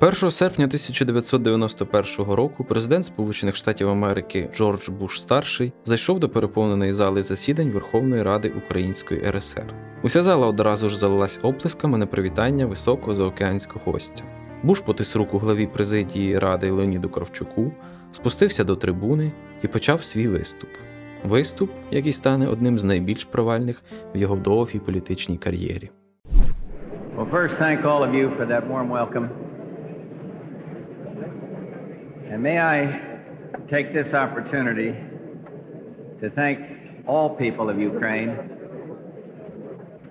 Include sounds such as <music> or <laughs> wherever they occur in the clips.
1 серпня 1991 року президент Сполучених Штатів Америки Джордж Буш старший зайшов до переповненої зали засідань Верховної Ради Української РСР. Уся зала одразу ж залилась оплесками на привітання високого заокеанського гостя. Буш потис руку главі президії ради Леоніду Кравчуку, спустився до трибуни і почав свій виступ. Виступ, який стане одним з найбільш провальних в його довгій політичній кар'єрі. Well, first, thank all of you for that warm welcome. And may I take this opportunity to thank all people of Ukraine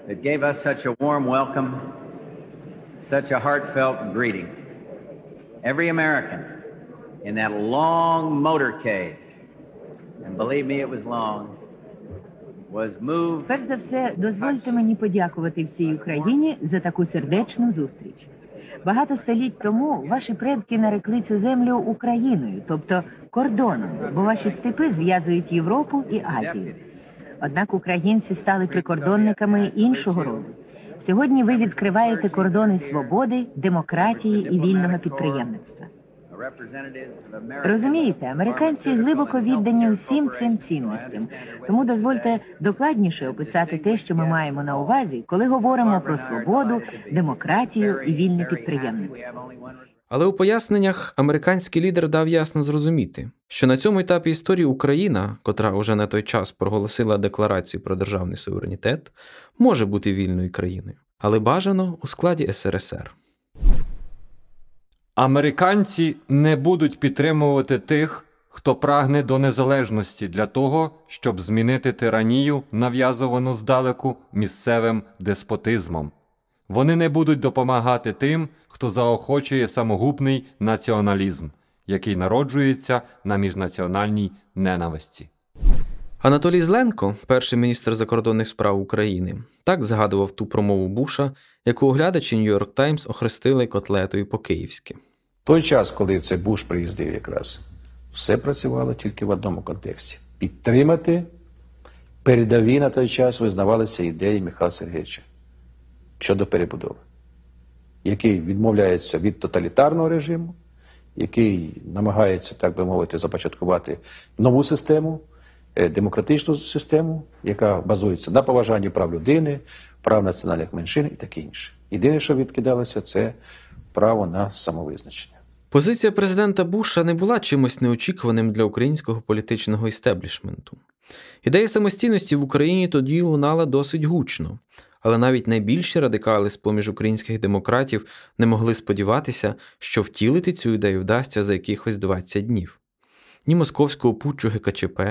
that gave us such a warm welcome, such a heartfelt greeting. Every American in that long motorcade, and believe me, it was long, was moved. Перш за все, дозвольте мені подякувати всій Україні за таку сердечну зустріч. Багато століть тому ваші предки нарекли цю землю Україною, тобто кордоном, бо ваші степи зв'язують Європу і Азію. Однак українці стали прикордонниками іншого роду. Сьогодні ви відкриваєте кордони свободи, демократії і вільного підприємництва. Розумієте, американці глибоко віддані усім цим цінностям. Тому дозвольте докладніше описати те, що ми маємо на увазі, коли говоримо про свободу, демократію і вільне підприємництво. Але у поясненнях американський лідер дав ясно зрозуміти, що на цьому етапі історії Україна, котра уже на той час проголосила декларацію про державний суверенітет, може бути вільною країною, але бажано у складі СРСР. Американці не будуть підтримувати тих, хто прагне до незалежності для того, щоб змінити тиранію, нав'язувану здалеку місцевим деспотизмом. Вони не будуть допомагати тим, хто заохочує самогубний націоналізм, який народжується на міжнаціональній ненависті. Анатолій Зленко, перший міністр закордонних справ України, так згадував ту промову Буша, яку оглядачі Нью-Йорк Таймс охрестили котлетою по-київськи. Той час, коли це Буш приїздив якраз, все працювало тільки в одному контексті: підтримати передові на той час визнавалися ідеї Михайла Сергійовича щодо перебудови, який відмовляється від тоталітарного режиму, який намагається, так би мовити, започаткувати нову систему, демократичну систему, яка базується на поважанні прав людини, прав національних меншин і таке інше. Єдине, що відкидалося, це право на самовизначення. Позиція президента Буша не була чимось неочікуваним для українського політичного істеблішменту. Ідея самостійності в Україні тоді лунала досить гучно, але навіть найбільші радикали з поміж українських демократів не могли сподіватися, що втілити цю ідею вдасться за якихось 20 днів. Ні московського путчу ГКЧП,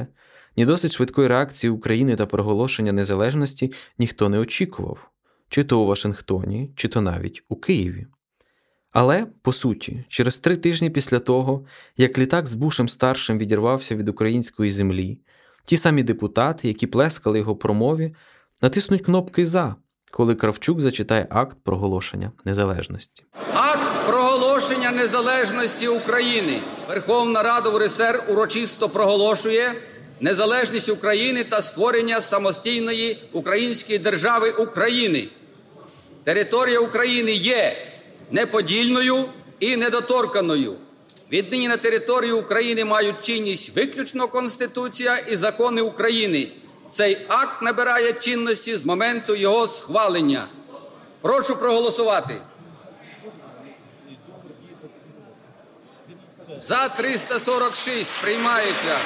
ні досить швидкої реакції України та проголошення незалежності ніхто не очікував, чи то у Вашингтоні, чи то навіть у Києві. Але, по суті, через три тижні після того, як літак з Бушем старшим відірвався від української землі, ті самі депутати, які плескали його промові, натиснуть кнопки за, коли Кравчук зачитає акт проголошення незалежності. Акт проголошення незалежності України Верховна Рада УРСР урочисто проголошує незалежність України та створення самостійної української держави України. Територія України є неподільною і недоторканою. Віднині на території України мають чинність виключно Конституція і закони України. Цей акт набирає чинності з моменту його схвалення. Прошу проголосувати. За 346 приймається.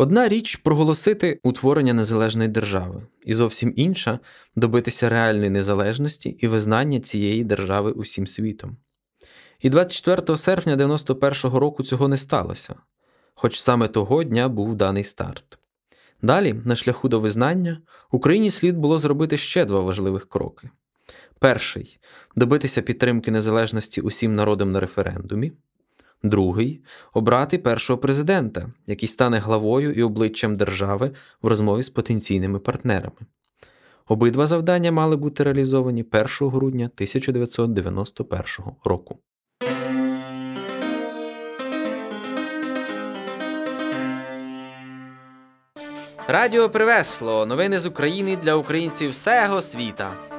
Одна річ проголосити утворення незалежної держави, і зовсім інша добитися реальної незалежності і визнання цієї держави усім світом. І 24 серпня 91-го року цього не сталося, хоч саме того дня був даний старт. Далі, на шляху до визнання, Україні слід було зробити ще два важливих кроки: перший добитися підтримки незалежності усім народам на референдумі. Другий обрати першого президента, який стане главою і обличчям держави в розмові з потенційними партнерами. Обидва завдання мали бути реалізовані 1 грудня 1991 року. Радіо Привесло. Новини з України для українців всього світа.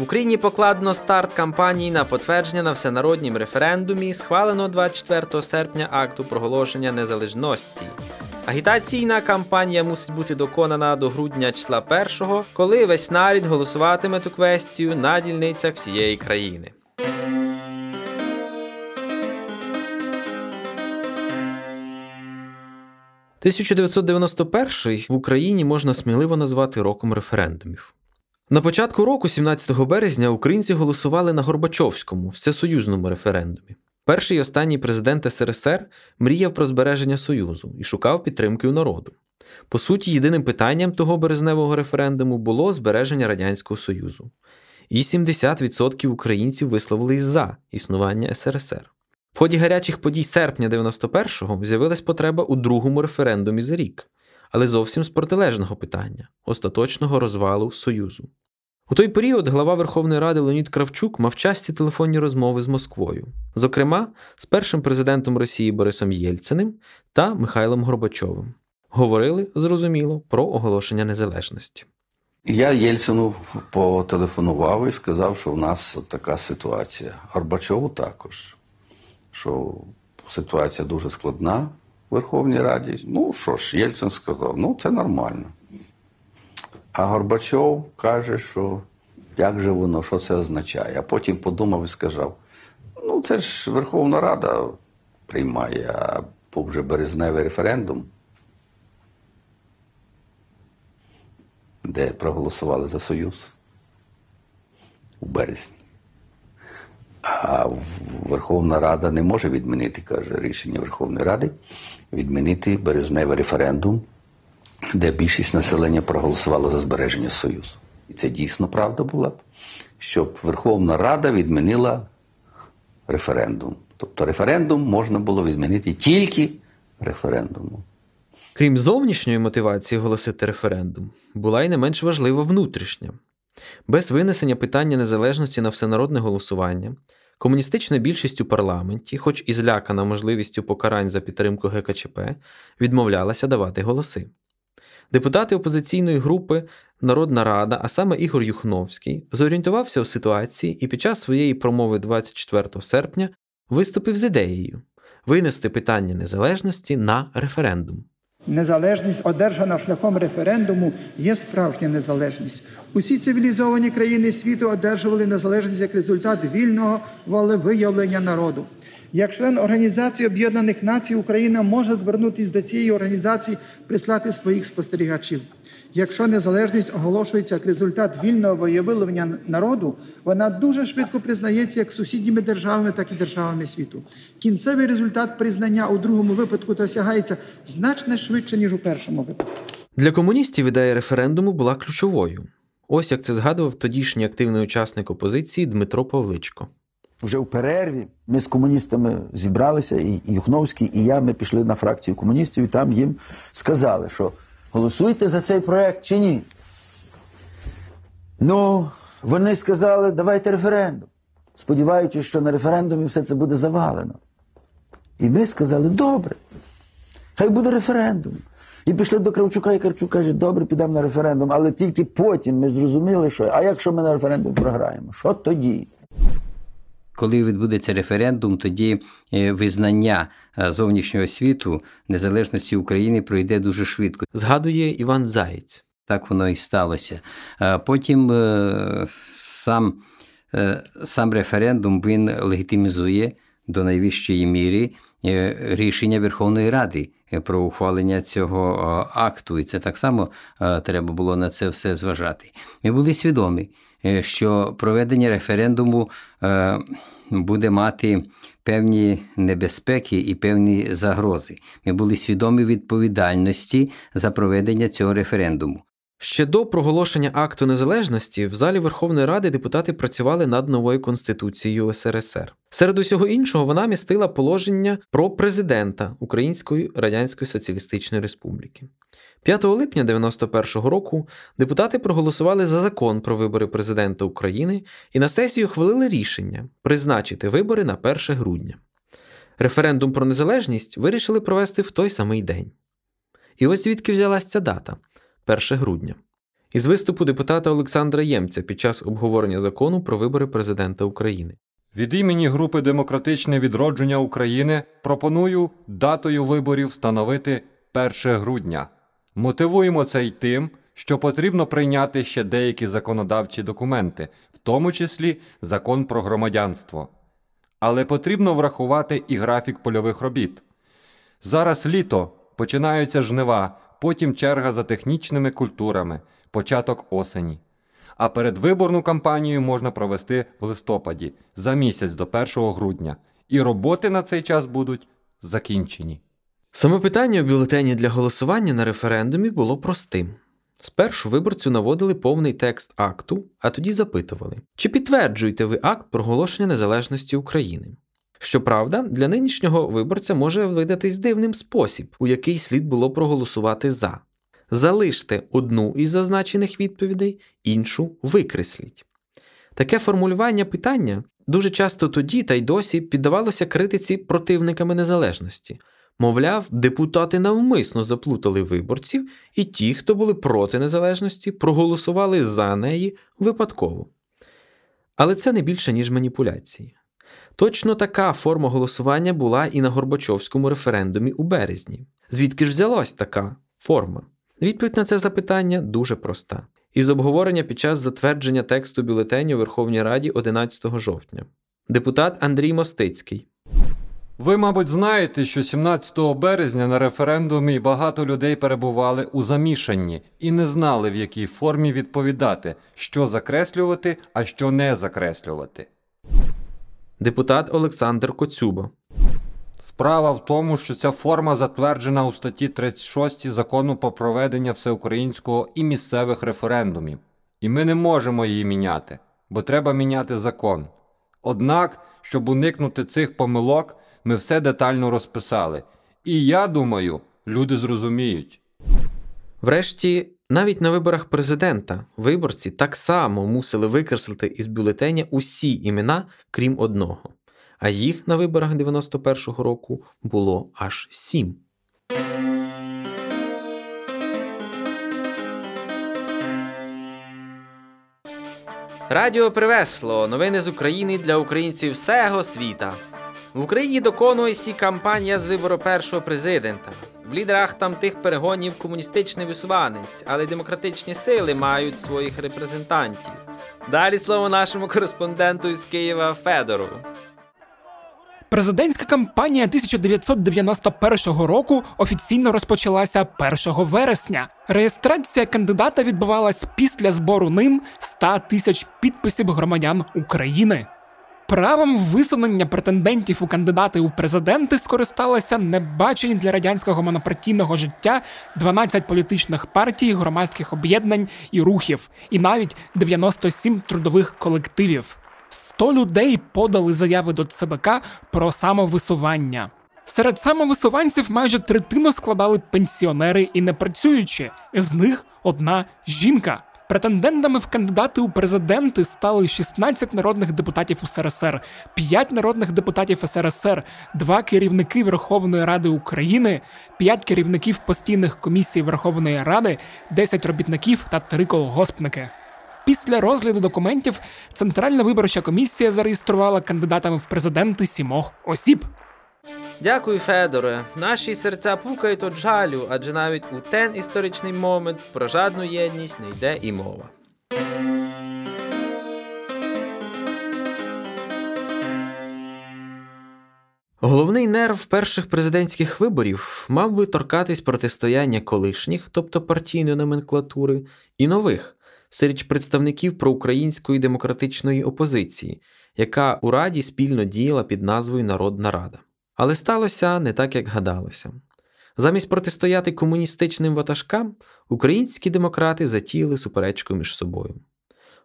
В Україні покладено старт кампанії на потвердження на всенароднім референдумі, схвалено 24 серпня акту проголошення незалежності. Агітаційна кампанія мусить бути доконана до грудня числа 1, коли весь нарід голосуватиме ту квестію на дільницях всієї країни. «1991 в Україні можна сміливо назвати роком референдумів. На початку року, 17 березня, українці голосували на Горбачовському всесоюзному референдумі. Перший і останній президент СРСР мріяв про збереження Союзу і шукав підтримки у народу. По суті, єдиним питанням того березневого референдуму було збереження Радянського Союзу. І 70% українців висловились за існування СРСР. В ході гарячих подій серпня 91-го з'явилась потреба у другому референдумі за рік, але зовсім з протилежного питання остаточного розвалу Союзу. У той період глава Верховної Ради Леонід Кравчук мав часті телефонні розмови з Москвою, зокрема з першим президентом Росії Борисом Єльциним та Михайлом Горбачовим. Говорили, зрозуміло, про оголошення незалежності. Я Єльцину потелефонував і сказав, що в нас от така ситуація. Горбачову також, що ситуація дуже складна Верховній Раді. Ну що ж, Єльцин сказав, ну це нормально. А Горбачов каже, що як же воно, що це означає. А потім подумав і сказав: ну це ж Верховна Рада приймає, а був вже березневий референдум, де проголосували за Союз у березні. А Верховна Рада не може відмінити, каже рішення Верховної Ради, відмінити березневий референдум де більшість населення проголосувало за збереження Союзу. І це дійсно правда була б, щоб Верховна Рада відмінила референдум. Тобто референдум можна було відмінити тільки референдумом. Крім зовнішньої мотивації оголосити референдум, була й не менш важлива внутрішня. Без винесення питання незалежності на всенародне голосування, комуністична більшість у парламенті, хоч і злякана можливістю покарань за підтримку ГКЧП, відмовлялася давати голоси. Депутати опозиційної групи Народна Рада, а саме Ігор Юхновський, зорієнтувався у ситуації і під час своєї промови 24 серпня виступив з ідеєю винести питання незалежності на референдум. Незалежність, одержана шляхом референдуму, є справжня незалежність. Усі цивілізовані країни світу одержували незалежність як результат вільного волевиявлення народу. Як член Організації Об'єднаних Націй Україна може звернутися до цієї організації, прислати своїх спостерігачів. Якщо незалежність оголошується як результат вільного воєвилення народу, вона дуже швидко признається як сусідніми державами, так і державами світу. Кінцевий результат признання у другому випадку досягається значно швидше ніж у першому випадку. Для комуністів ідея референдуму була ключовою. Ось як це згадував тодішній активний учасник опозиції Дмитро Павличко. Вже в перерві ми з комуністами зібралися, і Юхновський, і я ми пішли на фракцію комуністів, і там їм сказали, що голосуйте за цей проект чи ні. Ну, вони сказали, давайте референдум, сподіваючись, що на референдумі все це буде завалено. І ми сказали, добре, хай буде референдум. І пішли до Кравчука, і Кравчук каже, добре, підемо на референдум. Але тільки потім ми зрозуміли, що а якщо ми на референдум програємо, що тоді? Коли відбудеться референдум, тоді е, визнання е, зовнішнього світу незалежності України пройде дуже швидко. Згадує Іван Заєць. Так воно і сталося. Потім е, сам сам референдум він легітимізує до найвищої міри рішення Верховної Ради про ухвалення цього акту. І це так само треба було на це все зважати. Ми були свідомі. Е, що проведення референдуму е, буде мати певні небезпеки і певні загрози. Ми були свідомі відповідальності за проведення цього референдуму. Ще до проголошення акту незалежності в залі Верховної Ради депутати працювали над новою конституцією СРСР. Серед усього іншого вона містила положення про президента Української Радянської Соціалістичної Республіки. 5 липня 91-го року депутати проголосували за закон про вибори президента України і на сесію хвалили рішення призначити вибори на 1 грудня. Референдум про незалежність вирішили провести в той самий день. І ось звідки взялася ця дата 1 грудня. із виступу депутата Олександра Ємця під час обговорення закону про вибори президента України. Від імені групи Демократичне відродження України пропоную датою виборів встановити 1 грудня. Мотивуємо це й тим, що потрібно прийняти ще деякі законодавчі документи, в тому числі закон про громадянство. Але потрібно врахувати і графік польових робіт. Зараз літо, починаються жнива, потім черга за технічними культурами, початок осені. А передвиборну кампанію можна провести в листопаді за місяць до 1 грудня, і роботи на цей час будуть закінчені. Саме питання у бюлетені для голосування на референдумі було простим. Спершу виборцю наводили повний текст акту, а тоді запитували, чи підтверджуєте ви акт проголошення незалежності України. Щоправда, для нинішнього виборця може видатись дивним спосіб, у який слід було проголосувати за. Залиште одну із зазначених відповідей, іншу викресліть. Таке формулювання питання дуже часто тоді та й досі піддавалося критиці противниками незалежності. Мовляв, депутати навмисно заплутали виборців, і ті, хто були проти незалежності, проголосували за неї випадково. Але це не більше, ніж маніпуляції. Точно така форма голосування була і на Горбачовському референдумі у березні. Звідки ж взялась така форма? Відповідь на це запитання дуже проста. Із обговорення під час затвердження тексту бюлетеню у Верховній Раді 11 жовтня. Депутат Андрій Мостицький. Ви, мабуть, знаєте, що 17 березня на референдумі багато людей перебували у замішанні і не знали, в якій формі відповідати, що закреслювати, а що не закреслювати. Депутат Олександр Коцюба. Справа в тому, що ця форма затверджена у статті 36 закону про проведення всеукраїнського і місцевих референдумів, і ми не можемо її міняти, бо треба міняти закон. Однак, щоб уникнути цих помилок, ми все детально розписали. І я думаю, люди зрозуміють. Врешті, навіть на виборах президента виборці так само мусили викреслити із бюлетеня усі імена, крім одного. А їх на виборах 91-го року було аж сім. Радіо Привесло. Новини з України для українців всього світа. В Україні доконується кампанія з вибору першого президента. В лідерах там тих перегонів комуністичний висуванець, але демократичні сили мають своїх репрезентантів. Далі слово нашому кореспонденту із Києва Федору. Президентська кампанія 1991 року офіційно розпочалася 1 вересня. Реєстрація кандидата відбувалась після збору ним 100 тисяч підписів громадян України. Правом висунення претендентів у кандидати у президенти скористалися небачені для радянського монопартійного життя 12 політичних партій, громадських об'єднань і рухів, і навіть 97 трудових колективів. 100 людей подали заяви до ЦБК про самовисування. Серед самовисуванців майже третину складали пенсіонери і непрацюючі, з них одна жінка. Претендентами в кандидати у президенти стали 16 народних депутатів УСРСР, 5 народних депутатів СРСР, 2 керівники Верховної Ради України, 5 керівників постійних комісій Верховної Ради, 10 робітників та 3 колгоспники. Після розгляду документів Центральна виборча комісія зареєструвала кандидатами в президенти сімох осіб. Дякую, Федоре. Наші серця пукають від жалю, адже навіть у ten історичний момент про жадну єдність не йде і мова. Головний нерв перших президентських виборів мав би торкатись протистояння колишніх, тобто партійної номенклатури, і нових серед представників проукраїнської демократичної опозиції, яка у Раді спільно діяла під назвою Народна Рада. Але сталося не так, як гадалося. Замість протистояти комуністичним ватажкам, українські демократи затіяли суперечку між собою.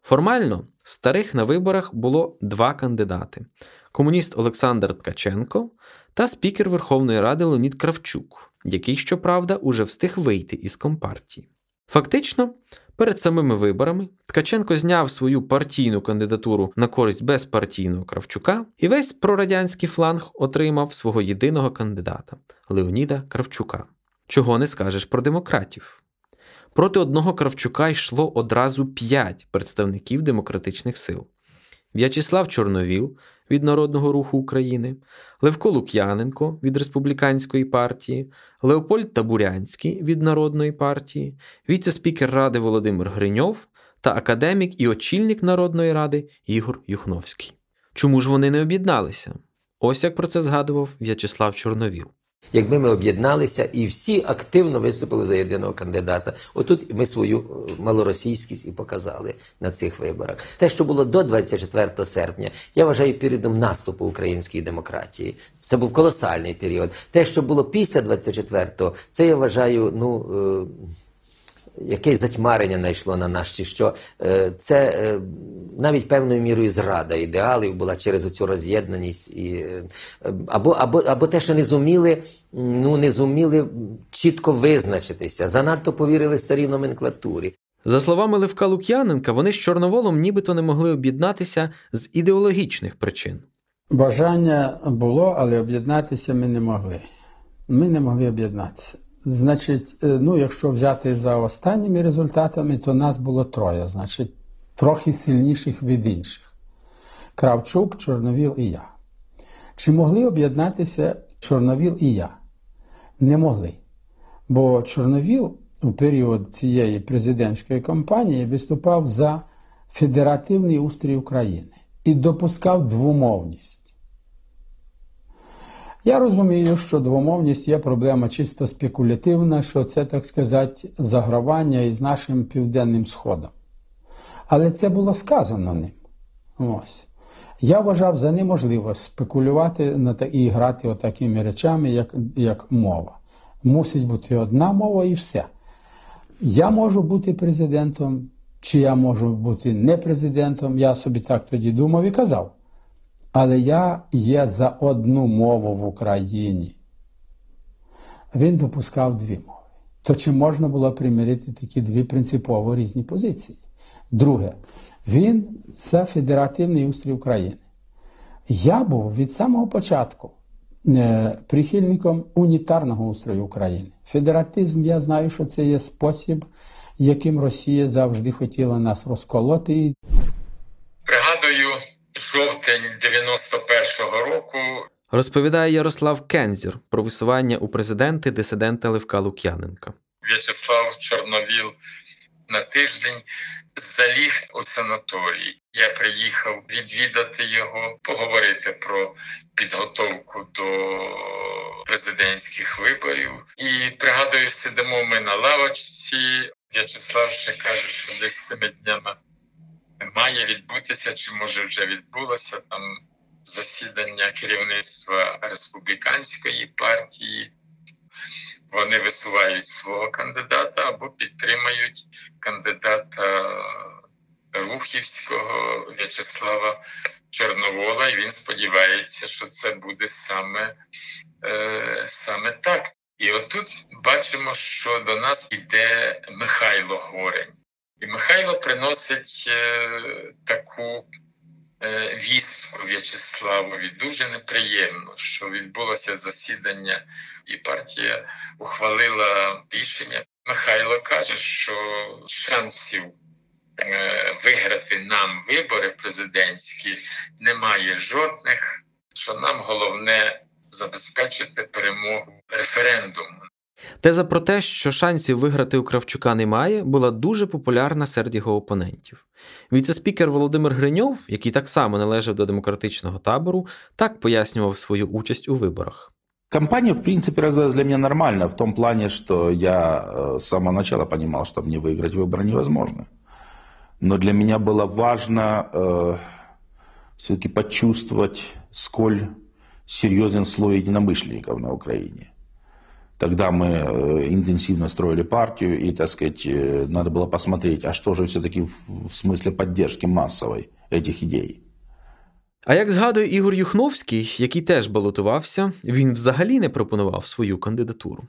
Формально старих на виборах було два кандидати: комуніст Олександр Ткаченко та спікер Верховної Ради Леонід Кравчук, який, щоправда, уже встиг вийти із компартії. Фактично, перед самими виборами Ткаченко зняв свою партійну кандидатуру на користь безпартійного Кравчука, і весь прорадянський фланг отримав свого єдиного кандидата Леоніда Кравчука. Чого не скажеш про демократів. Проти одного Кравчука йшло одразу п'ять представників демократичних сил: В'ячеслав Чорновіл від Народного руху України, Левко Лук'яненко від Республіканської партії, Леопольд Табурянський від Народної партії, віце-спікер Ради Володимир Гриньов та академік і очільник Народної ради Ігор Юхновський. Чому ж вони не об'єдналися? Ось як про це згадував В'ячеслав Чорновіл. Якби ми об'єдналися і всі активно виступили за єдиного кандидата, отут ми свою е, малоросійськість і показали на цих виборах. Те, що було до 24 серпня, я вважаю періодом наступу української демократії. Це був колосальний період. Те, що було після 24-го, це я вважаю, ну. Якесь затьмарення найшло на нас, чи що е, це е, навіть певною мірою зрада ідеалів була через цю роз'єднаність, і, е, або, або, або те, що не зуміли, ну не зуміли чітко визначитися, занадто повірили старій номенклатурі. За словами Левка Лук'яненка, вони з Чорноволом нібито не могли об'єднатися з ідеологічних причин. Бажання було, але об'єднатися ми не могли. Ми не могли об'єднатися. Значить, е, ну, якщо взяти за останніми результатами, то нас було троє, значить, трохи сильніших від інших: Кравчук, Чорновіл і я. Чи могли об'єднатися Чорновіл і я? Не могли. Бо Чорновіл у період цієї президентської кампанії виступав за федеративний устрій України і допускав двомовність. Я розумію, що двомовність є проблема чисто спекулятивна, що це, так сказати, загравання із нашим південним сходом. Але це було сказано ним. Ось. Я вважав за неможливо спекулювати і грати отакими речами, як, як мова. Мусить бути одна мова і все. Я можу бути президентом, чи я можу бути не президентом, я собі так тоді думав і казав. Але я є за одну мову в Україні. Він допускав дві мови. То чи можна було примирити такі дві принципово різні позиції? Друге, він за федеративний устрій України. Я був від самого початку е, прихильником унітарного устрою України. Федератизм, я знаю, що це є спосіб, яким Росія завжди хотіла нас розколоти. Жовтень 91-го року Розповідає Ярослав Кензір про висування у президенти дисидента Левка Лук'яненка. В'ячеслав Чорновіл на тиждень заліг у санаторій. Я приїхав відвідати його, поговорити про підготовку до президентських виборів. І пригадую, сидимо ми на лавочці. В'ячеслав ще каже, що десь цими днями має відбутися, чи може вже відбулося там засідання керівництва республіканської партії. Вони висувають свого кандидата або підтримають кандидата Рухівського В'ячеслава Чорновола, і він сподівається, що це буде саме, е, саме так. І отут бачимо, що до нас йде Михайло Горень. І Михайло приносить е, таку е, вістку В'ячеславові дуже неприємно, що відбулося засідання, і партія ухвалила рішення. Михайло каже, що шансів е, виграти нам вибори президентські немає жодних. Що нам головне забезпечити перемогу референдуму. Теза про те, що шансів виграти у Кравчука немає, була дуже популярна серед його опонентів. Віцеспікер Володимир Гриньов, який так само належав до демократичного табору, так пояснював свою участь у виборах. Компания, в принципе, развилась для меня нормально, в том плане, что я э, с самого начала понимал, что мне выиграть выборы невозможно. Но для меня было важно э, все-таки почувствовать, сколь серьезен слой единомышленников на Украине. Тогда мы э, интенсивно строили партию, и, так сказать, э, надо было посмотреть, а что же все-таки в, в смысле поддержки массовой этих идей. А як згадує Ігор Юхновський, який теж балотувався, він взагалі не пропонував свою кандидатуру.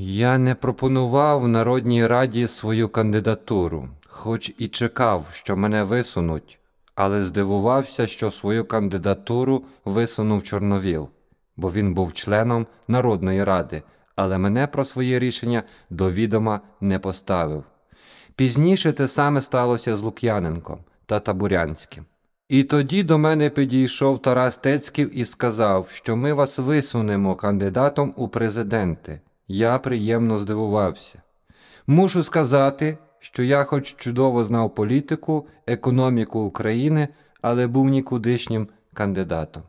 Я не пропонував Народній Раді свою кандидатуру, хоч і чекав, що мене висунуть, але здивувався, що свою кандидатуру висунув Чорновіл, бо він був членом Народної Ради, але мене про своє рішення до відома не поставив. Пізніше те саме сталося з Лук'яненком та Табурянським. І тоді до мене підійшов Тарас Тецьків і сказав, що ми вас висунемо кандидатом у президенти. Я приємно здивувався. Мушу сказати, що я хоч чудово знав політику, економіку України, але був нікудишнім кандидатом.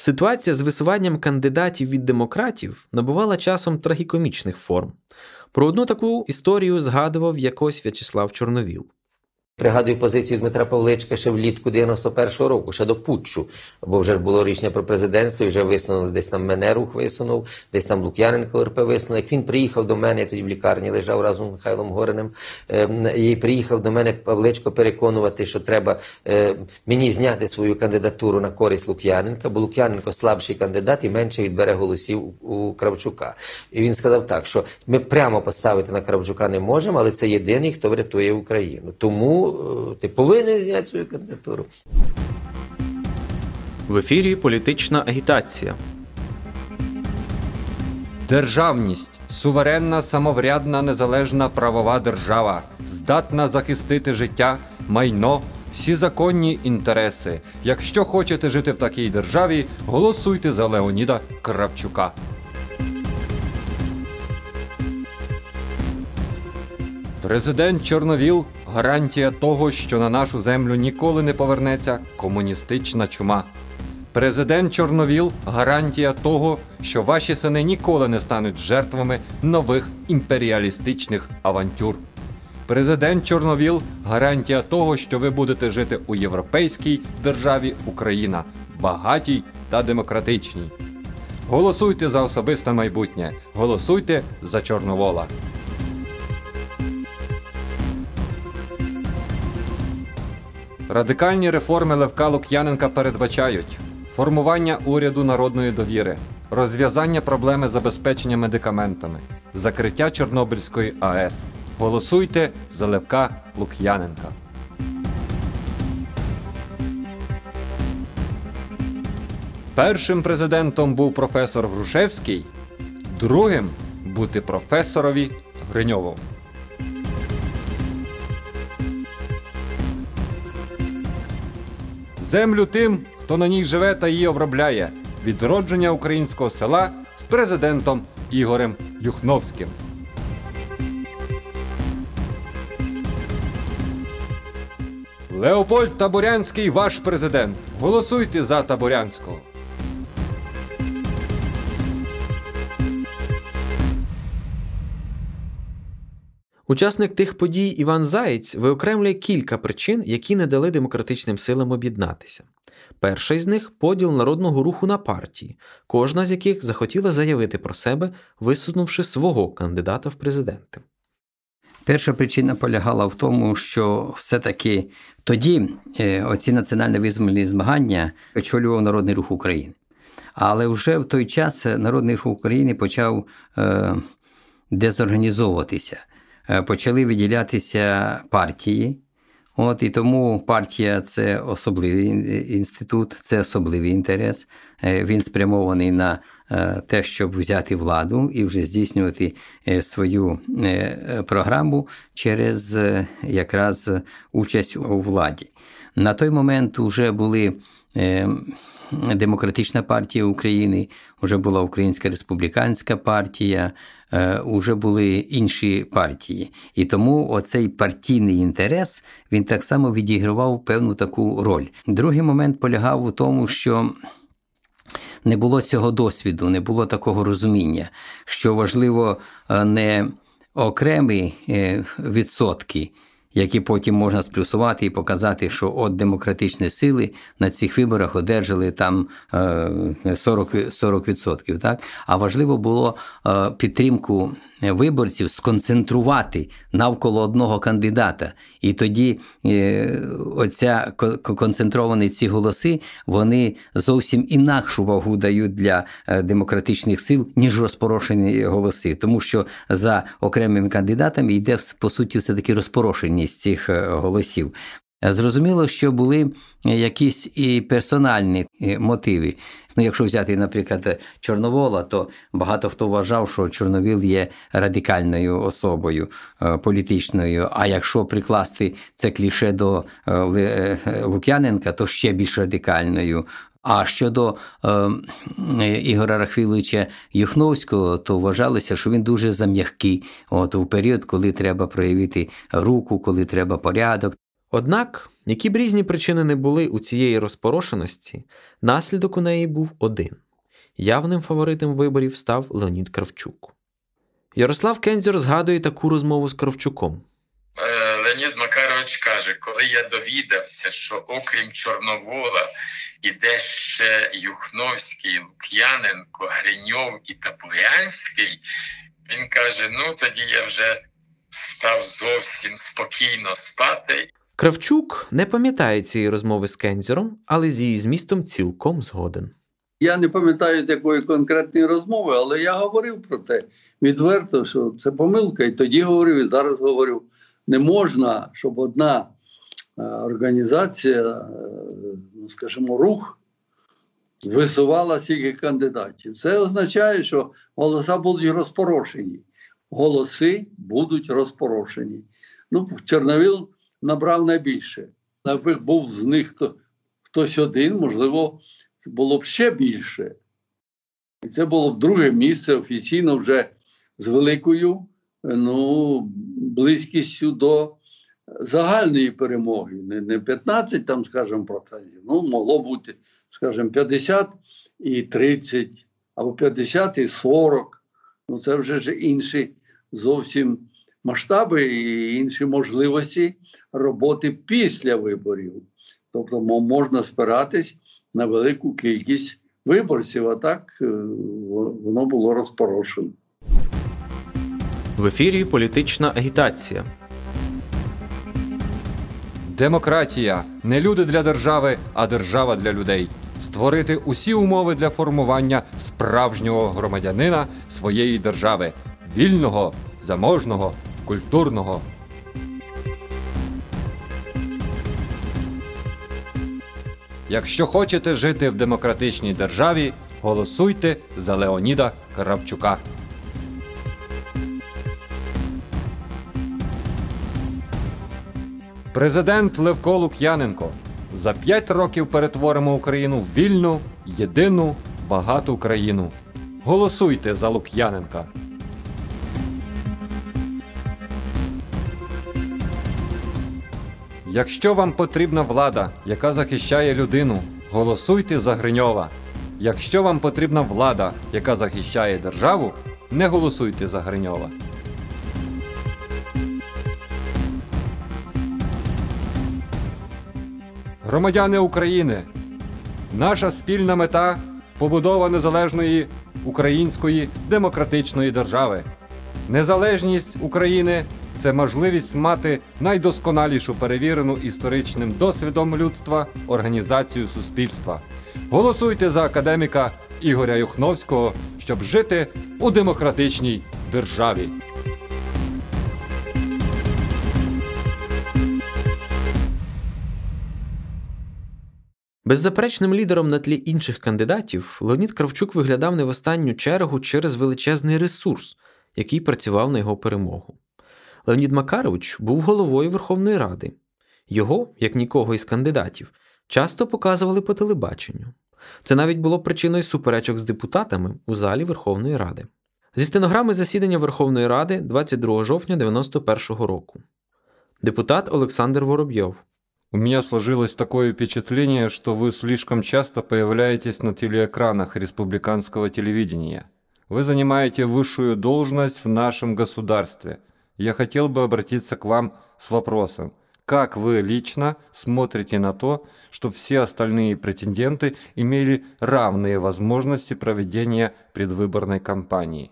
Ситуація з висуванням кандидатів від демократів набувала часом трагікомічних форм. Про одну таку історію згадував якось В'ячеслав Чорновіл. Пригадую позицію Дмитра Павличка ще влітку 91-го року, ще до путчу, бо вже ж було рішення про президентство, і вже висунули, десь там мене рух висунув, десь там Лук'яненко РП висунув. Як він приїхав до мене, я тоді в лікарні лежав разом з Михайлом Гориним, е, і приїхав до мене Павличко переконувати, що треба е, мені зняти свою кандидатуру на користь Лук'яненка, бо Лук'яненко слабший кандидат і менше відбере голосів у Кравчука. І він сказав так, що ми прямо поставити на Кравчука не можемо, але це єдиний, хто врятує Україну. Тому е, ти повинен зняти свою кандидатуру. В ефірі політична агітація. Державність суверенна, самоврядна, незалежна правова держава, здатна захистити життя, майно, всі законні інтереси. Якщо хочете жити в такій державі, голосуйте за Леоніда Кравчука. Президент Чорновіл гарантія того, що на нашу землю ніколи не повернеться комуністична чума. Президент Чорновіл гарантія того, що ваші сини ніколи не стануть жертвами нових імперіалістичних авантюр. Президент Чорновіл гарантія того, що ви будете жити у європейській державі Україна, багатій та демократичній. Голосуйте за особисте майбутнє, голосуйте за Чорновола. Радикальні реформи Левка Лук'яненка передбачають формування уряду народної довіри, розв'язання проблеми забезпечення медикаментами, закриття Чорнобильської АЕС. Голосуйте за Левка Лук'яненка. Першим президентом був професор Грушевський, другим бути професорові Гриньову. Землю тим, хто на ній живе та її обробляє. Відродження українського села з президентом Ігорем Юхновським. Леопольд Таборянський ваш президент. Голосуйте за Таборянського. Учасник тих подій Іван Заєць виокремлює кілька причин, які не дали демократичним силам об'єднатися. Перша із них поділ народного руху на партії, кожна з яких захотіла заявити про себе, висунувши свого кандидата в президенти. Перша причина полягала в тому, що все-таки тоді е, оці національно-визвольні змагання очолював Народний рух України. Але вже в той час Народний рух України почав е, дезорганізовуватися. Е, почали виділятися партії. От І тому партія це особливий інститут, це особливий інтерес. Е, він спрямований на е, те, щоб взяти владу і вже здійснювати свою програму через якраз участь у владі. На той момент вже були Демократична партія України, вже була Українська республіканська партія, вже були інші партії. І тому оцей партійний інтерес він так само відігравав певну таку роль. Другий момент полягав у тому, що не було цього досвіду, не було такого розуміння, що важливо не окремі відсотки які потім можна сплюсувати і показати, що от демократичні сили на цих виборах одержали там 40%. Е, 40% так? А важливо було е, підтримку виборців сконцентрувати навколо одного кандидата. І тоді е, оця концентровані ці голоси вони зовсім інакшу вагу дають для демократичних сил, ніж розпорошені голоси. Тому що за окремими кандидатами йде по суті все таки розпорошення цих голосів. Зрозуміло, що були е, якісь і персональні е, мотиви. Ну, якщо взяти, наприклад, Чорновола, то багато хто вважав, що Чорновіл є радикальною особою е, політичною. А якщо прикласти це кліше до Лук'яненка, то ще більш радикальною. А щодо е, Ігора Рахвіловича Юхновського, то вважалося, що він дуже зам'який от у період, коли треба проявити руку, коли треба порядок. Однак, які б різні причини не були у цієї розпорошеності, наслідок у неї був один. Явним фаворитом виборів став Леонід Кравчук. Ярослав Кензір згадує таку розмову з Кравчуком. Е, Леонід Макарович каже, коли я довідався, що окрім Чорновола іде ще Юхновський, Лук'яненко, Гриньов і Таполянський, він каже: ну тоді я вже став зовсім спокійно спати. Кравчук не пам'ятає цієї розмови з Кензером, але з її змістом цілком згоден. Я не пам'ятаю такої конкретної розмови, але я говорив про те відверто, що це помилка, і тоді говорив, і зараз говорю. Не можна, щоб одна е, організація, е, ну скажімо, рух висувала стільки кандидатів. Це означає, що голоса будуть розпорошені. Голоси будуть розпорошені. Ну, Чорновіл набрав найбільше. Якби був з них хто, хтось один, можливо, було б ще більше. І це було б друге місце офіційно вже з великою ну, близькістю до загальної перемоги. Не, не 15, там, скажімо, процентів. Ну, могло бути, скажімо, 50 і 30, або 50 і 40. Ну, це вже ж інші зовсім масштаби і інші можливості роботи після виборів. Тобто можна спиратись на велику кількість виборців, а так е, воно було розпорошено. В ефірі політична агітація. Демократія не люди для держави, а держава для людей. Створити усі умови для формування справжнього громадянина своєї держави вільного, заможного, культурного. Якщо хочете жити в демократичній державі, голосуйте за Леоніда Кравчука. Президент Левко Лук'яненко. За п'ять років перетворимо Україну в вільну, єдину, багату країну. Голосуйте за Лук'яненка. Якщо вам потрібна влада, яка захищає людину, голосуйте за Гриньова. Якщо вам потрібна влада, яка захищає державу, не голосуйте за Гриньова. Громадяни України, наша спільна мета побудова незалежної української демократичної держави. Незалежність України це можливість мати найдосконалішу перевірену історичним досвідом людства організацію суспільства. Голосуйте за академіка Ігоря Юхновського, щоб жити у демократичній державі. Беззаперечним лідером на тлі інших кандидатів Леонід Кравчук виглядав не в останню чергу через величезний ресурс, який працював на його перемогу. Леонід Макарович був головою Верховної Ради. Його, як нікого із кандидатів, часто показували по телебаченню. Це навіть було причиною суперечок з депутатами у залі Верховної Ради. Зі стенограми засідання Верховної Ради 22 жовтня 91 року. Депутат Олександр Воробйов. У меня сложилось такое впечатление, что вы слишком часто появляетесь на телеэкранах республиканского телевидения. Вы занимаете высшую должность в нашем государстве. Я хотел бы обратиться к вам с вопросом. Как вы лично смотрите на то, чтобы все остальные претенденты имели равные возможности проведения предвыборной кампании?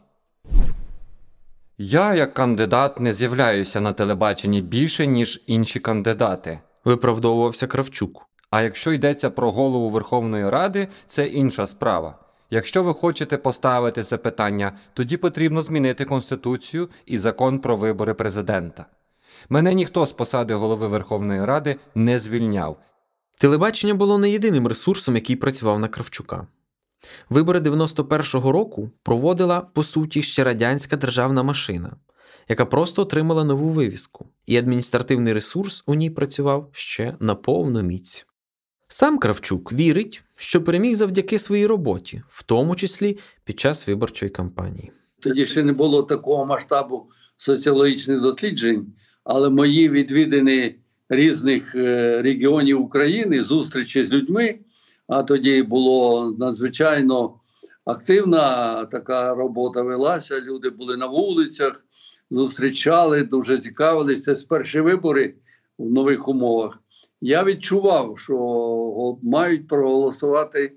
Я, як кандидат, не з'являюся на телебаченні більше, ніж інші кандидати. Виправдовувався Кравчук. А якщо йдеться про голову Верховної Ради, це інша справа. Якщо ви хочете поставити це питання, тоді потрібно змінити Конституцію і закон про вибори президента. Мене ніхто з посади голови Верховної Ради не звільняв. Телебачення було не єдиним ресурсом, який працював на Кравчука. Вибори 91-го року проводила, по суті, ще радянська державна машина, яка просто отримала нову вивіску, і адміністративний ресурс у ній працював ще на повну міць. Сам Кравчук вірить, що переміг завдяки своїй роботі, в тому числі під час виборчої кампанії. Тоді ще не було такого масштабу соціологічних досліджень, але мої відвідини різних е, регіонів України, зустрічі з людьми, а тоді було надзвичайно активна така робота велася. Люди були на вулицях, зустрічали, дуже цікавились. Це перші вибори в нових умовах. Я відчував, що мають проголосувати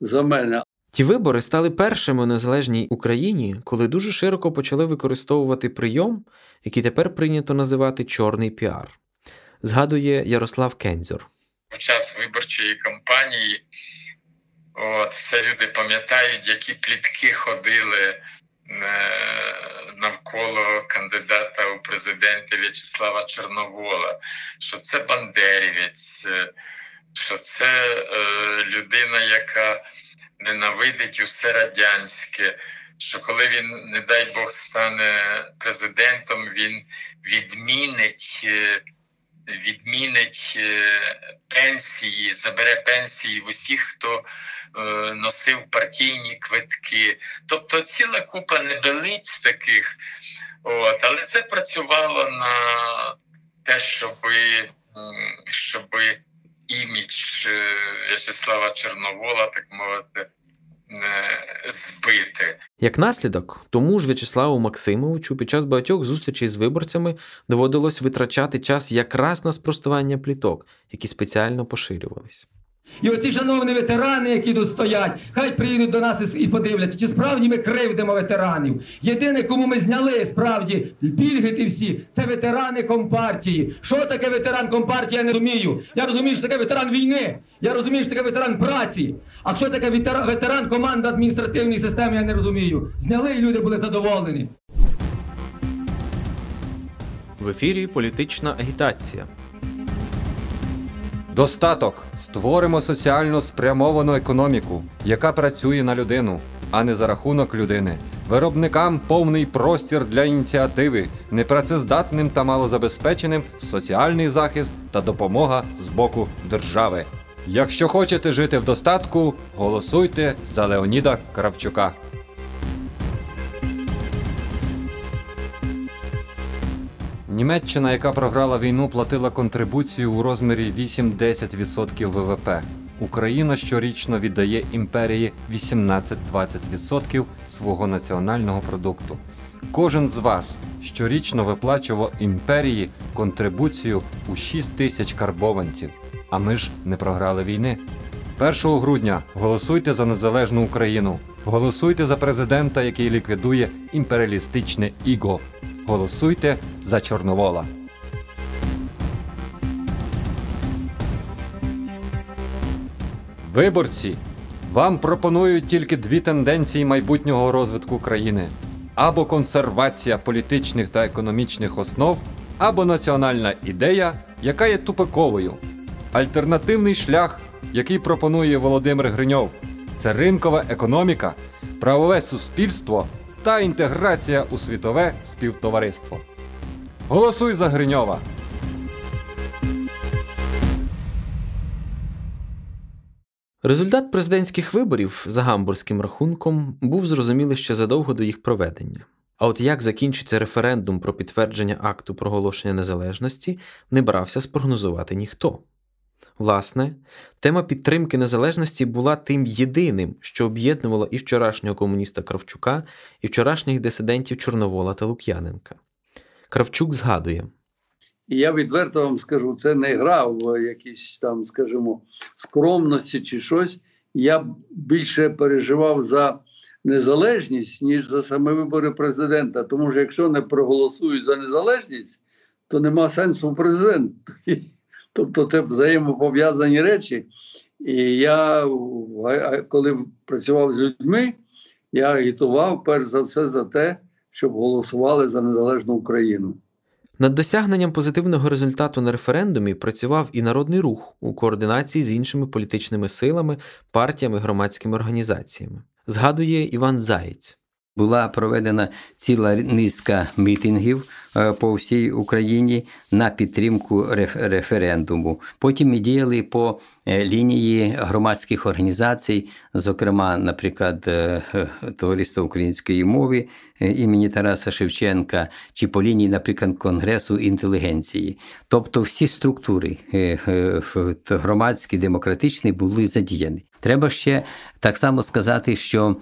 за мене. Ті вибори стали першими у незалежній Україні, коли дуже широко почали використовувати прийом, який тепер прийнято називати чорний піар. Згадує Ярослав Кензьор. в час виборчої кампанії. От, це люди пам'ятають, які плітки ходили навколо кандидата у президенти В'ячеслава Чорновола, що це бандерівець, е, що це е, людина, яка ненавидить усе радянське. Що коли він, не дай Бог, стане президентом, він відмінить е, відмінить е, пенсії, забере пенсії в усіх, хто е, носив партійні квитки. Тобто ціла купа небелиць таких. От, але це працювало на те, щоб, щоб імідж е, В'ячеслава Чорновола, так мовити, збити. Як наслідок, тому ж В'ячеславу Максимовичу під час багатьох зустрічей з виборцями доводилось витрачати час якраз на спростування пліток, які спеціально поширювались. І оці шановні ветерани, які тут стоять, хай приїдуть до нас і- подивляться, чи справді ми кривдимо ветеранів. Єдине, кому ми зняли справді пільги ті всі, це ветерани компартії. Що таке ветеран компартії, я не розумію. Я розумію, що таке ветеран війни. Я розумію, що таке ветеран праці. А що таке ветеран команди адміністративної системи, я не розумію. Зняли і люди були задоволені. В ефірі політична агітація. Достаток. Створимо соціально спрямовану економіку, яка працює на людину, а не за рахунок людини. Виробникам повний простір для ініціативи, непрацездатним та малозабезпеченим соціальний захист та допомога з боку держави. Якщо хочете жити в достатку, голосуйте за Леоніда Кравчука. Німеччина, яка програла війну, платила контрибуцію у розмірі 8-10% ВВП. Україна щорічно віддає імперії 18-20% свого національного продукту. Кожен з вас щорічно виплачував імперії контрибуцію у 6 тисяч карбованців. А ми ж не програли війни. 1 грудня голосуйте за незалежну Україну. Голосуйте за президента, який ліквідує імперіалістичне іго. Голосуйте за Чорновола. Виборці, вам пропонують тільки дві тенденції майбутнього розвитку країни: або консервація політичних та економічних основ, або національна ідея, яка є тупиковою. Альтернативний шлях, який пропонує Володимир Гриньов, це ринкова економіка, правове суспільство та інтеграція у світове співтовариство. Голосуй за Гриньова! Результат президентських виборів за гамбурзьким рахунком був зрозумілий ще задовго до їх проведення. А от як закінчиться референдум про підтвердження акту проголошення незалежності, не брався спрогнозувати ніхто. Власне, тема підтримки незалежності була тим єдиним, що об'єднувало і вчорашнього комуніста Кравчука, і вчорашніх дисидентів Чорновола та Лук'яненка. Кравчук згадує. І я відверто вам скажу, це не гра в якісь там, скажімо, скромності чи щось. Я більше переживав за незалежність, ніж за саме вибори президента. Тому що якщо не проголосують за незалежність, то нема сенсу президенту. Тобто це взаємопов'язані речі. І я, коли працював з людьми, я агітував перш за все за те, щоб голосували за незалежну Україну. Над досягненням позитивного результату на референдумі працював і народний рух у координації з іншими політичними силами, партіями, громадськими організаціями. Згадує Іван Заєць. Була проведена ціла низка мітингів е, по всій Україні на підтримку референдуму. Потім ми діяли по е, лінії громадських організацій, зокрема, наприклад, е, Товариство української мови імені Тараса Шевченка, чи по лінії, наприклад, Конгресу інтелігенції. Тобто всі структури громадські, демократичні були задіяні. Треба ще так само сказати, що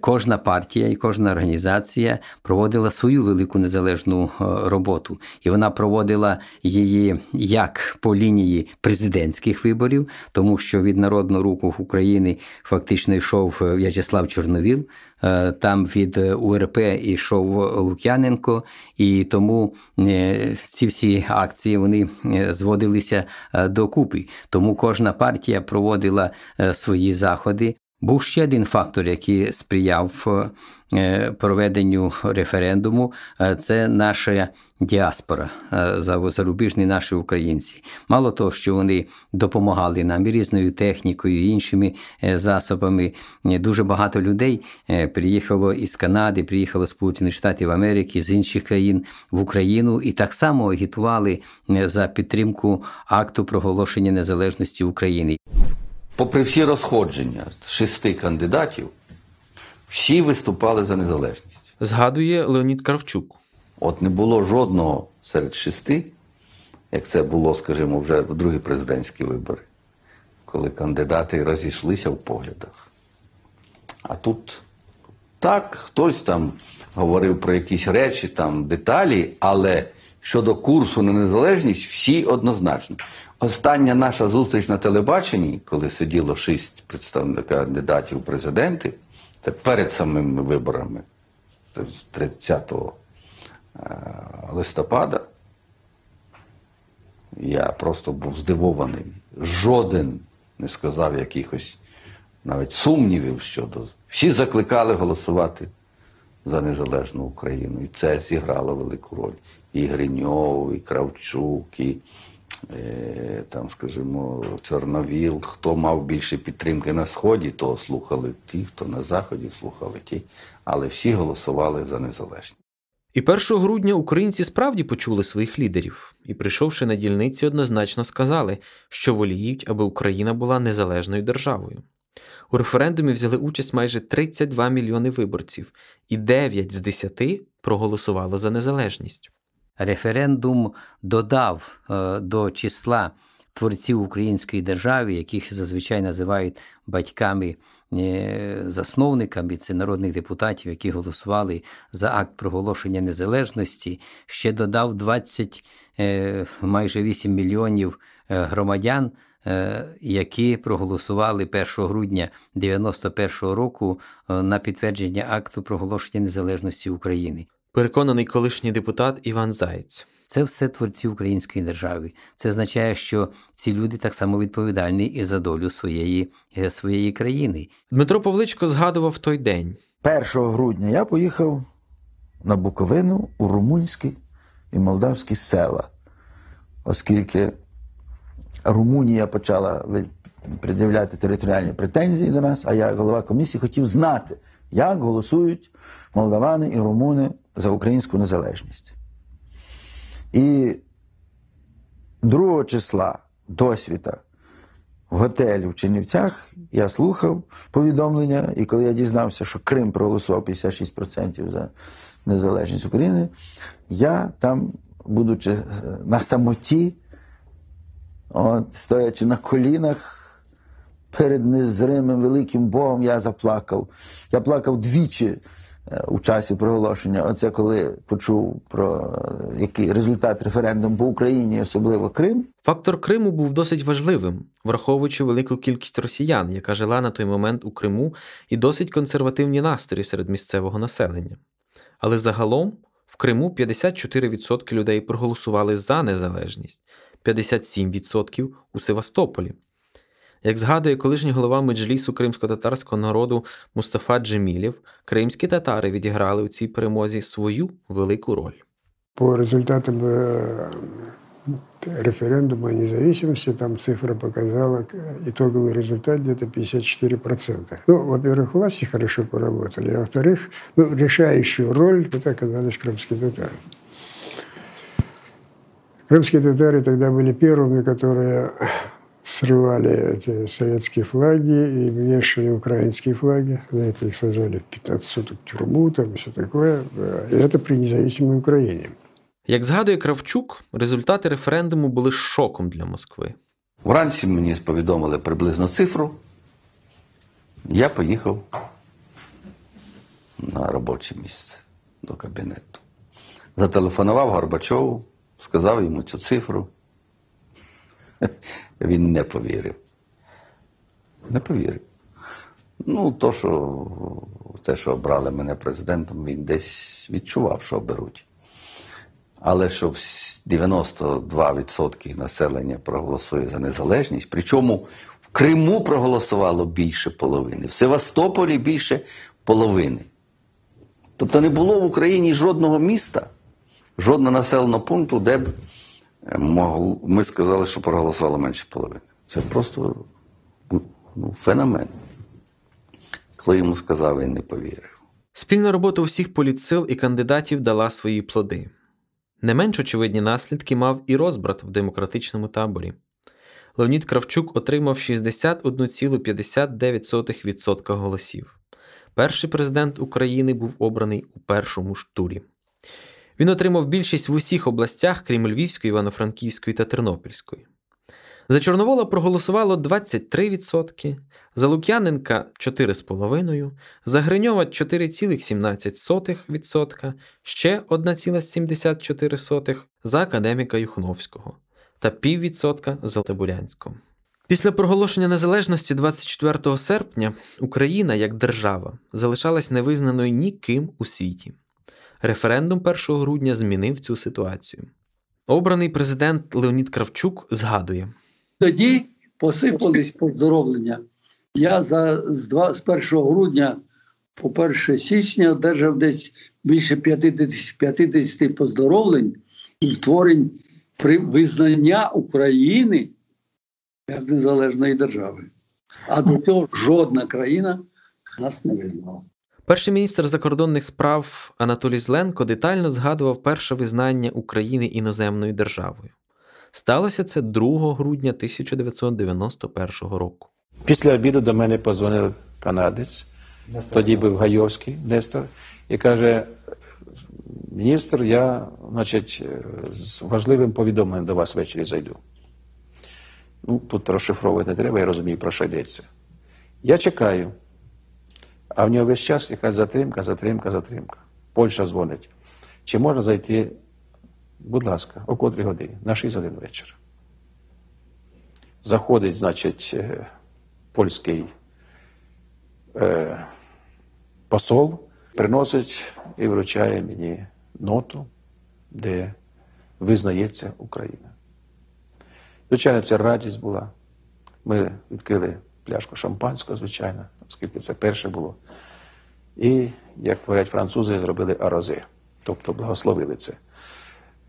кожна партія і кожна організація проводила свою велику незалежну е, роботу, і вона проводила її як по лінії президентських виборів, тому що від народного руху України фактично йшов е, В'ячеслав Чорновіл. Там від УРП йшов Лук'яненко, і тому ці всі акції вони зводилися докупи. Тому кожна партія проводила свої заходи. Був ще один фактор, який сприяв проведенню референдуму, це наша діаспора, зарубіжні наші українці. Мало того, що вони допомагали нам і різною технікою, і іншими засобами. Дуже багато людей приїхало із Канади, приїхало з Сполучених Штатів Америки, з інших країн в Україну і так само агітували за підтримку акту проголошення незалежності України попри всі розходження шести кандидатів, всі виступали за незалежність. Згадує Леонід Кравчук. От не було жодного серед шести, як це було, скажімо, вже в другі президентські вибори, коли кандидати розійшлися в поглядах. А тут так, хтось там говорив про якісь речі, там деталі, але щодо курсу на незалежність, всі однозначно. Остання наша зустріч на телебаченні, коли сиділо шість представників кандидатів у президенти, це перед самими виборами 30 е, листопада, я просто був здивований. Жоден не сказав якихось навіть сумнівів щодо. Всі закликали голосувати за незалежну Україну. І це зіграло велику роль. І Гриньов, і Кравчук, і там, скажімо, Чорновіл, хто мав більше підтримки на Сході, то слухали ті, хто на Заході слухали ті, але всі голосували за незалежність. І 1 грудня українці справді почули своїх лідерів і, прийшовши на дільниці, однозначно сказали, що воліють, аби Україна була незалежною державою. У референдумі взяли участь майже 32 мільйони виборців, і 9 з 10 проголосувало за незалежність референдум додав е, до числа творців української держави, яких зазвичай називають батьками. Е, засновниками це народних депутатів, які голосували за акт проголошення незалежності, ще додав 20 е, майже 8 мільйонів громадян, які проголосували 1 грудня 91-го року на підтвердження акту проголошення незалежності України переконаний колишній депутат Іван Заєць. Це все творці української держави. Це означає, що ці люди так само відповідальні і за долю своєї е, своєї країни. Дмитро Павличко згадував той день. 1 грудня я поїхав на Буковину у румунські і молдавські села, оскільки Румунія почала пред'являти територіальні претензії до нас, а я, голова комісії, хотів знати, як голосують молдавани і румуни за українську незалежність. І 2 числа досвіта в готелі в Чернівцях я слухав повідомлення, і коли я дізнався, що Крим проголосував 56% за незалежність України, я там, будучи на самоті, от, стоячи на колінах. Перед незримим великим Богом я заплакав. Я плакав двічі у часі проголошення. Оце коли почув про е, який результат референдуму по Україні, особливо Крим. Фактор Криму був досить важливим, враховуючи велику кількість росіян, яка жила на той момент у Криму, і досить консервативні настрої серед місцевого населення. Але загалом в Криму 54% людей проголосували за незалежність, 57% у Севастополі. Як згадує колишній голова меджлісу кримсько-татарського народу Мустафа Джемілєв, кримські татари відіграли у цій перемозі свою велику роль. По результатам э, референдума о независимости, там цифра показала э, итоговый результат где-то 54%. Ну, во-первых, власти хорошо поработали, а во-вторых, ну, решающую роль тут оказались крымские татары. Крымские татары тогда были первыми, которые срывали эти советские флаги и вешали украинские флаги. Знаете, их сажали в 15 суток в тюрьму, там и все такое. И это при независимой Украине. Як згадує Кравчук, результати референдуму були шоком для Москви. Вранці мені повідомили приблизно цифру. Я поїхав на робоче місце до кабінету. Зателефонував Горбачову, сказав йому цю цифру. <laughs> Він не повірив. Не повірив. Ну, то, що, те, що обрали мене президентом, він десь відчував, що оберуть. Але щоб 92% населення проголосує за незалежність, причому в Криму проголосувало більше половини, в Севастополі більше половини. Тобто не було в Україні жодного міста, жодного населеного пункту, де б ми сказали, що проголосувало менше половини. Це просто ну, феномен. Коли йому сказав, він не повірив. Спільна робота усіх політсил і кандидатів дала свої плоди. Не менш очевидні наслідки мав і розбрат в демократичному таборі. Леонід Кравчук отримав 61,59% голосів. Перший президент України був обраний у першому ж турі. Він отримав більшість в усіх областях, крім Львівської, Івано-Франківської та Тернопільської. За Чорновола проголосувало 23%, за Лук'яненка 4,5%, за Гриньова 4,17%, ще 1,74% за академіка Юхновського та піввідсотка за Табурянського. Після проголошення незалежності 24 серпня Україна як держава залишалась невизнаною ніким у світі. Референдум 1 грудня змінив цю ситуацію. Обраний президент Леонід Кравчук згадує: Тоді посипались поздоровлення. Я за, з, 2, з 1 грудня по 1 січня одержав десь більше 50, 50 поздоровлень і втворень при визнання України як незалежної держави. А до цього жодна країна нас не визнала. Перший міністр закордонних справ Анатолій Зленко детально згадував перше визнання України іноземною державою. Сталося це 2 грудня 1991 року. Після обіду до мене позвонив канадець, тоді був Гайовський Нестор, і каже: міністр, я, значить, з важливим повідомленням до вас ввечері зайду. Ну, тут розшифровувати не треба, я розумію, про що йдеться. Я чекаю. А в нього весь час якась затримка, затримка, затримка. Польща дзвонить. Чи можна зайти, будь ласка, о котрій годині? На 6 годин вечора. Заходить, значить, е, польський е, посол, приносить і вручає мені ноту, де визнається Україна. Звичайно, це радість була. Ми відкрили пляшку шампанського, звичайно, оскільки це перше було. І, як говорять французи, зробили арозе, тобто благословили це.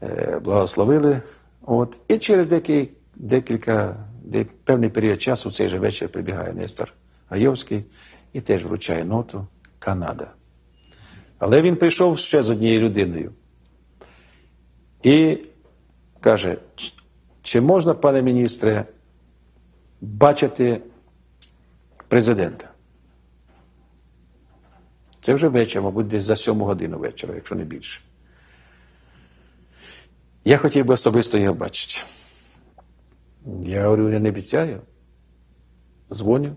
Е, Благословили. От. І через деякий, декілька, де, певний період часу цей же вечір прибігає Нестор Гайовський і теж вручає ноту Канада. Але він прийшов ще з однією людиною. І каже: чи можна, пане міністре, бачити президента? Це вже вечір, мабуть, десь за сьому годину вечора, якщо не більше. Я хотів би особисто його бачити. Я говорю, я не обіцяю. Дзвоню.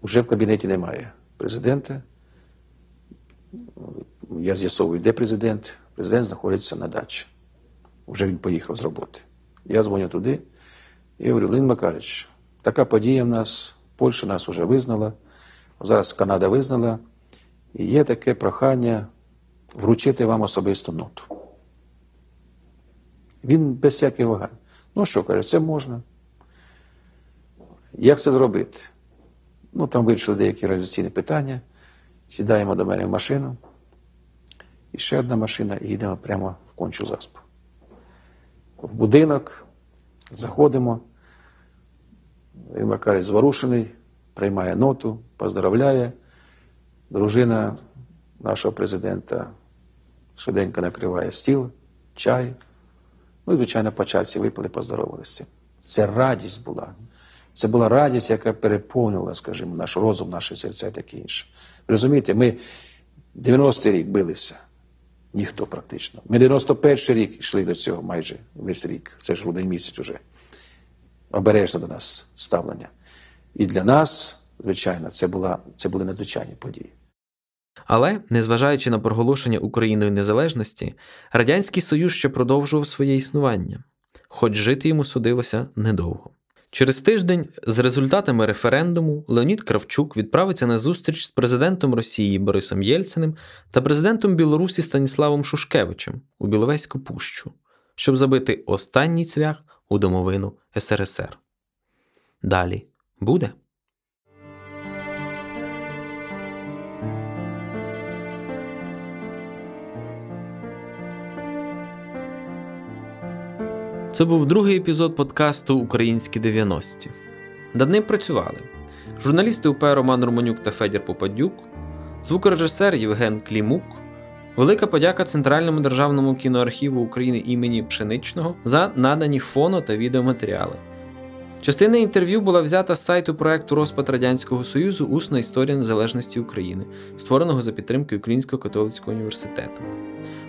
Уже в кабінеті немає президента. Я з'ясовую, де президент. Президент знаходиться на дачі. Вже він поїхав з роботи. Я дзвоню туди і говорю, Лин Макарич, така подія в нас, Польща нас вже визнала, зараз Канада визнала, і є таке прохання вручити вам особисту ноту. Він без всяких вагань. Ну що, каже, це можна. Як це зробити? Ну, там вирішили деякі реалізаційні питання. Сідаємо до мене в машину. і ще одна машина, і йдемо прямо в кончу заспу. В будинок заходимо. Він Макарич зворушений, приймає ноту, поздравляє. Дружина нашого президента швиденько накриває стіл, чай. Ну і, звичайно, по чарці випили, поздоровалися. Це радість була. Це була радість, яка переповнила, скажімо, наш розум, наше серця і таке інше. Розумієте, ми 90-й рік билися, ніхто практично. Ми 91-й рік йшли до цього майже весь рік. Це ж грудень місяць уже. Обережно до нас ставлення. І для нас, звичайно, це, була, це були надзвичайні події. Але, незважаючи на проголошення Україною незалежності, Радянський Союз ще продовжував своє існування, хоч жити йому судилося недовго. Через тиждень, з результатами референдуму, Леонід Кравчук відправиться на зустріч з президентом Росії Борисом Єльциним та президентом Білорусі Станіславом Шушкевичем у Біловезьку пущу, щоб забити останній цвях у домовину СРСР. Далі буде. Це був другий епізод подкасту Українські 90-ті. Над ним працювали журналісти УП Роман Романюк та Федір Попадюк, звукорежисер Євген Клімук. Велика подяка Центральному державному кіноархіву України імені Пшеничного за надані фоно та відеоматеріали. Частина інтерв'ю була взята з сайту проекту Розпад Радянського Союзу Усна історія незалежності України, створеного за підтримки Українського католицького університету.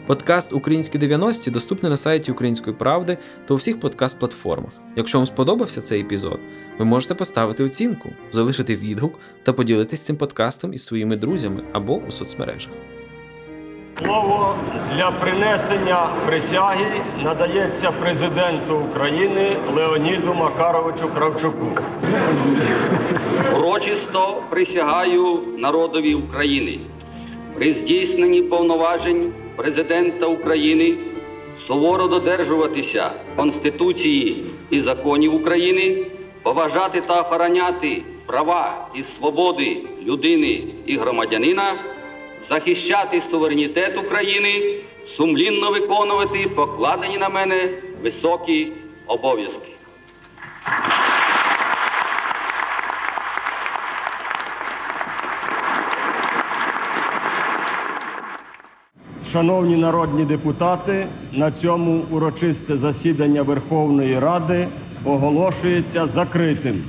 Подкаст Українські 90-ті доступний на сайті Української правди та у всіх подкаст-платформах. Якщо вам сподобався цей епізод, ви можете поставити оцінку, залишити відгук та поділитись цим подкастом із своїми друзями або у соцмережах. Слово для принесення присяги надається президенту України Леоніду Макаровичу Кравчуку. Урочисто присягаю народові України при здійсненні повноважень президента України суворо додержуватися Конституції і законів України, поважати та охороняти права і свободи людини і громадянина, захищати суверенітет України, сумлінно виконувати покладені на мене високі обов'язки. Шановні народні депутати, на цьому урочисте засідання Верховної Ради оголошується закритим.